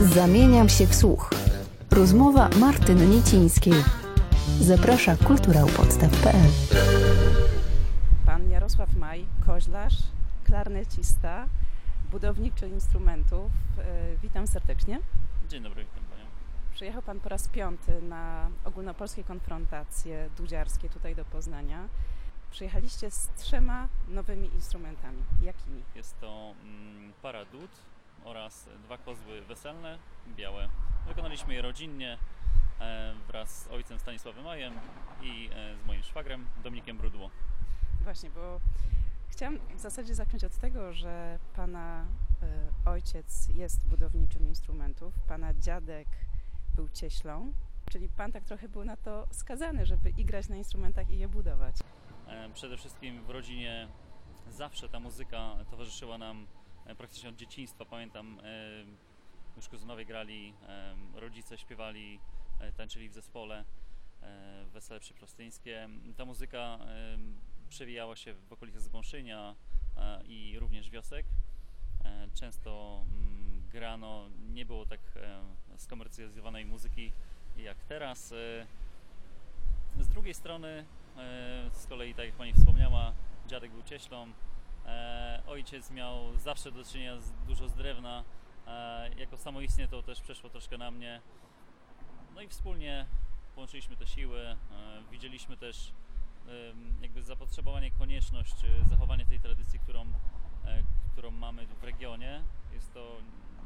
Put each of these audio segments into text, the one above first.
Zamieniam się w słuch. Rozmowa Martyny Niecińskiej. Zaprasza kulturałpodstaw.pl Pan Jarosław Maj, koźlarz, klarnecista, budowniczy instrumentów. E, Witam serdecznie. Dzień dobry, witam Panią. Przyjechał Pan po raz piąty na ogólnopolskie konfrontacje dudziarskie tutaj do Poznania. Przyjechaliście z trzema nowymi instrumentami. Jakimi? Jest to mm, para dud oraz dwa kozły weselne, białe. Wykonaliśmy je rodzinnie e, wraz z ojcem Stanisławem Majem i e, z moim szwagrem Dominikiem Brudło. Właśnie, bo chciałam w zasadzie zacząć od tego, że Pana e, ojciec jest budowniczym instrumentów, Pana dziadek był cieślą, czyli Pan tak trochę był na to skazany, żeby i grać na instrumentach i je budować. Przede wszystkim w rodzinie zawsze ta muzyka towarzyszyła nam praktycznie od dzieciństwa. Pamiętam, e, już kuzynowie grali, e, rodzice śpiewali, e, tańczyli w zespole, e, wesele przyprostyńskie. Ta muzyka e, przewijała się w okolicach Zbąszynia e, i również wiosek. E, Często mm, grano, nie było tak e, skomercjalizowanej muzyki jak teraz. E, Z drugiej strony, e, z kolei, tak jak Pani wspomniała, dziadek był cieślą, e, ojciec miał zawsze do czynienia z, dużo z drewna. E, Jako samoistnie to też przeszło troszkę na mnie. No i wspólnie połączyliśmy te siły, e, widzieliśmy też jakby zapotrzebowanie, konieczność e, zachowania tej tradycji, którą, e, którą mamy w regionie. Jest to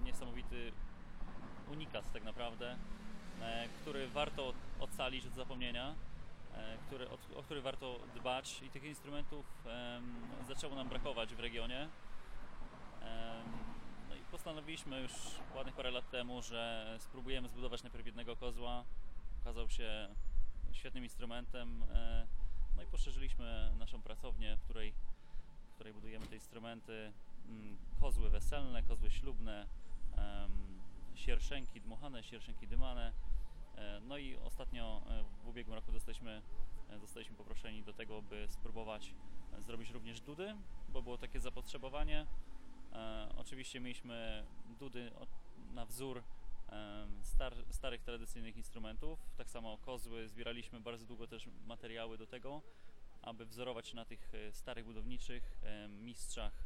niesamowity unikat tak naprawdę, e, który warto ocalić od zapomnienia, e, który, o, o który warto dbać i tych instrumentów zaczęło nam brakować w regionie. No i postanowiliśmy już ładnych parę lat temu, że spróbujemy zbudować najpierw jednego kozła. Okazał się świetnym instrumentem. e, No i poszerzyliśmy naszą pracownię, w której, w której budujemy te instrumenty. mm, Kozły weselne, kozły ślubne, em, sierszenki dmuchane, sierszenki dymane. E, No i ostatnio e, w ubiegłym roku zostaliśmy, e, zostaliśmy poproszeni do tego, by spróbować zrobić również dudy, bo było takie zapotrzebowanie. Oczywiście mieliśmy dudy na wzór star, starych tradycyjnych instrumentów. Tak samo kozły zbieraliśmy bardzo długo też materiały do tego, aby wzorować na tych starych budowniczych mistrzach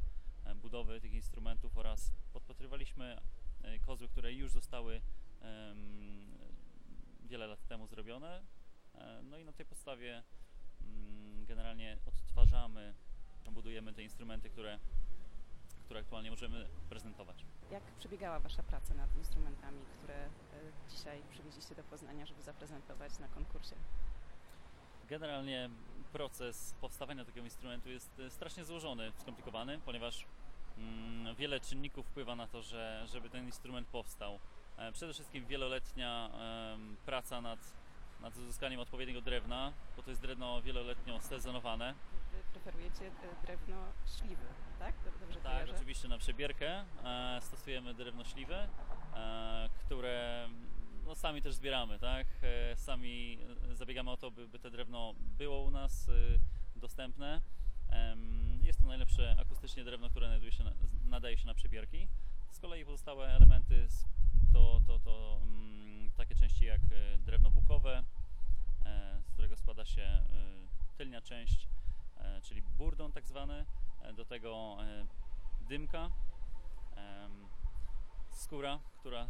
budowy tych instrumentów oraz podpatrywaliśmy kozły, które już zostały wiele lat temu zrobione. E, No i na tej podstawie mm, generalnie odtwarzamy, budujemy te instrumenty, które, które aktualnie możemy prezentować. Jak przebiegała Wasza praca nad instrumentami, które e, dzisiaj przywieźliście do Poznania, żeby zaprezentować na konkursie? Generalnie proces powstawania takiego instrumentu jest e, strasznie złożony, skomplikowany, ponieważ mm, wiele czynników wpływa na to, że, żeby ten instrument powstał. E, Przede wszystkim wieloletnia praca nad, nad uzyskaniem odpowiedniego drewna, bo to jest drewno wieloletnio sezonowane. Wy preferujecie e, drewno śliwy, tak? Dob- Dobrze Tak, kojarzę? oczywiście na przebierkę e, stosujemy drewno śliwe, które no, sami też zbieramy, tak? Sami zabiegamy o to, by, by te drewno było u nas dostępne. Jest to najlepsze akustycznie drewno, które nadaje się na, nadaje się na przebierki. Z kolei pozostałe elementy to, to, to mm, takie części jak e, drewno bukowe, e, z którego składa się e, tylnia część, czyli burdon tak zwany, do tego dymka, skóra, która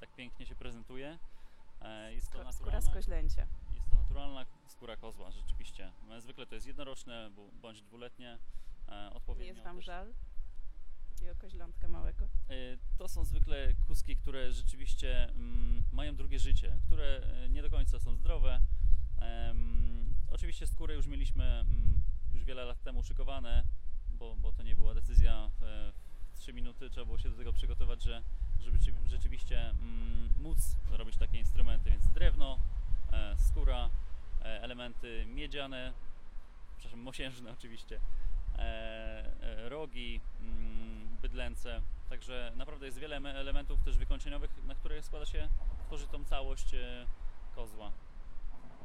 tak pięknie się prezentuje. Jest to, skóra z koźlęcia. jest to naturalna skóra kozła, rzeczywiście. Zwykle to jest jednoroczne bądź dwuletnie. e, Nie Odpowiednio jest Wam żal takiego koźlątka małego? Y, To są zwykle kuski, które rzeczywiście mm, mają drugie życie, które y, nie do końca są zdrowe. Oczywiście skóry już mieliśmy mm, już wiele lat temu szykowane, bo, bo to nie była decyzja e, w 3 minuty, trzeba było się do tego przygotować, że, żeby ci- rzeczywiście mm, móc robić takie instrumenty, więc drewno, e, skóra, e, elementy miedziane, przepraszam, mosiężne oczywiście, rogi, bydlęce. Także naprawdę jest wiele me- elementów też wykończeniowych, na które składa się, tworzy tą całość e, kozła.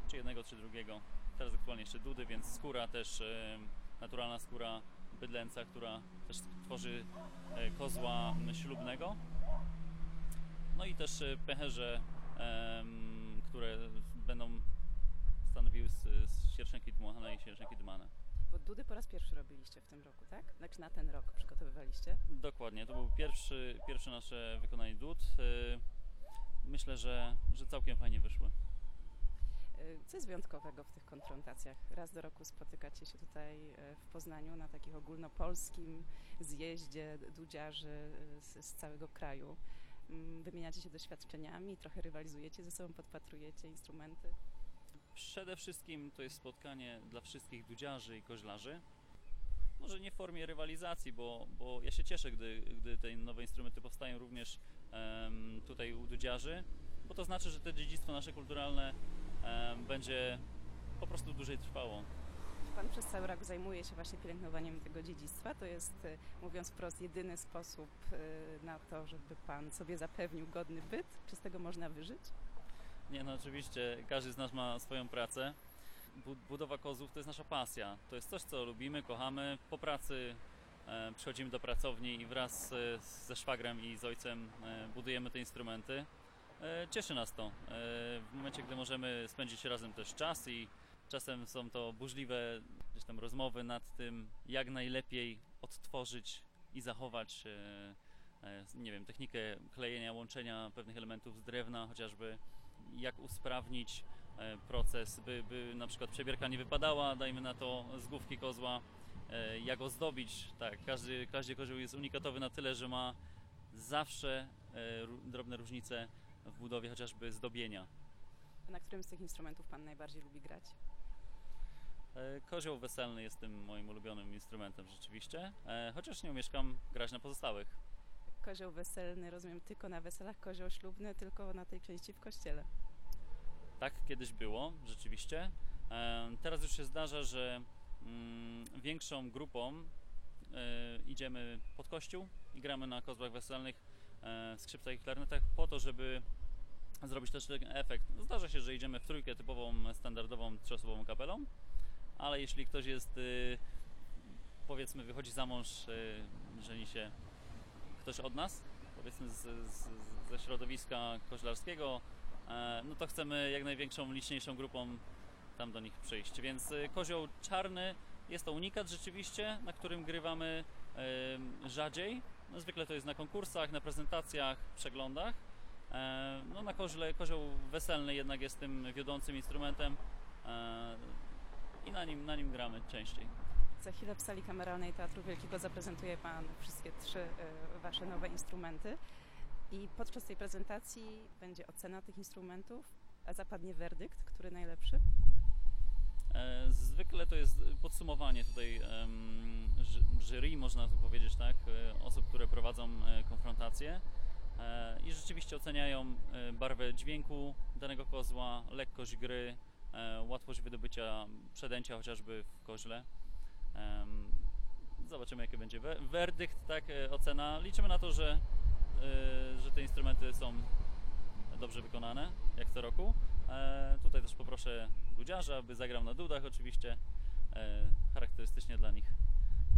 Czy jednego, czy drugiego. Teraz aktualnie jeszcze dudy, więc skóra też, e, naturalna skóra bydlęca, która też tworzy e, kozła ślubnego. no i też pęcherze, które będą stanowiły z, sierszynki dmuchane i sierszynki dymane. Bo dudy po raz pierwszy robiliście w tym roku, tak? Znaczy na ten rok przygotowywaliście. Dokładnie, to był pierwszy, pierwsze nasze wykonanie dud. E, Myślę, że, że całkiem fajnie wyszły. Y, Co jest wyjątkowego w tych konfrontacjach? Raz do roku spotykacie się tutaj y, w Poznaniu na takich ogólnopolskim zjeździe dudziarzy y, z, z całego kraju. Mm, Wymieniacie się doświadczeniami, trochę rywalizujecie ze sobą, podpatrujecie instrumenty. Przede wszystkim to jest spotkanie dla wszystkich dudziarzy i koźlarzy. Może nie w formie rywalizacji, bo, bo ja się cieszę, gdy, gdy te nowe instrumenty powstają również em, tutaj u dudziarzy, bo to znaczy, że to dziedzictwo nasze kulturalne em, będzie po prostu dłużej trwało. Pan przez cały rok zajmuje się właśnie pielęgnowaniem tego dziedzictwa. To jest, y, mówiąc wprost, jedyny sposób y, na to, żeby Pan sobie zapewnił godny byt. Czy z tego można wyżyć? Nie, no oczywiście każdy z nas ma swoją pracę. Bu- Budowa kozłów to jest nasza pasja. To jest coś, co lubimy, kochamy. Po pracy e, przychodzimy do pracowni i wraz e, ze szwagrem i z ojcem e, budujemy te instrumenty. Cieszy nas to. W momencie, gdy możemy spędzić razem też czas i czasem są to burzliwe gdzieś tam rozmowy nad tym, jak najlepiej odtworzyć i zachować nie wiem, technikę klejenia, łączenia pewnych elementów z drewna, chociażby jak usprawnić e, proces, by, by na przykład przebierka nie wypadała, dajmy na to z główki kozła, e, jak ozdobić, tak, każdy, każdy kozioł jest unikatowy na tyle, że ma zawsze e, drobne różnice w budowie chociażby zdobienia. Na którym z tych instrumentów Pan najbardziej lubi grać? Kozioł weselny jest tym moim ulubionym instrumentem rzeczywiście, chociaż nie umieszkam grać na pozostałych. Kozioł weselny, rozumiem, tylko na weselach, kozioł ślubny tylko na tej części w kościele. Tak kiedyś było, rzeczywiście. Teraz już się zdarza, że mm, większą grupą e, idziemy pod kościół i gramy na kozłach weselnych, e, skrzypcach i klarnetach po to, żeby zrobić też ten efekt. Zdarza się, że idziemy w trójkę typową, standardową, trzyosobową kapelą, ale jeśli ktoś jest, y, powiedzmy, wychodzi za mąż, y, żeni się ktoś od nas, powiedzmy z, z, ze środowiska koźlarskiego, E, no to chcemy jak największą, liczniejszą grupą tam do nich przyjść. Więc y, kozioł czarny jest to unikat rzeczywiście, na którym grywamy rzadziej. No, zwykle to jest na konkursach, na prezentacjach, przeglądach. E, No na koźle, kozioł weselny jednak jest tym wiodącym instrumentem e, i na nim, na nim gramy częściej. Za chwilę w sali kameralnej Teatru Wielkiego zaprezentuje Pan wszystkie trzy e, Wasze nowe instrumenty. I podczas tej prezentacji będzie ocena tych instrumentów, a zapadnie werdykt, który najlepszy. E, Zwykle to jest podsumowanie tutaj jury, można tu powiedzieć, tak, e, osób, które prowadzą e, konfrontację e, i rzeczywiście oceniają barwę dźwięku danego kozła, lekkość gry, łatwość wydobycia przedęcia chociażby w koźle. Zobaczymy, jaki będzie we- werdykt, tak, e, ocena. Liczymy na to, że, e, że te instrumenty są dobrze wykonane, jak co roku. E, tutaj też poproszę dudziarza, aby zagrał na dudach oczywiście, charakterystycznie dla nich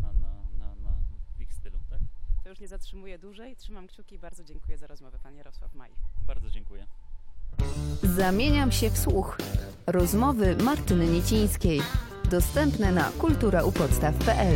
na, na, na, na w ich stylu, tak? To już nie zatrzymuję dłużej. Trzymam kciuki i bardzo dziękuję za rozmowę, Pan Jarosław Maj. Bardzo dziękuję. Zamieniam się w słuch. Rozmowy Martyny Niecińskiej. Dostępne na kulturaupodstaw.pl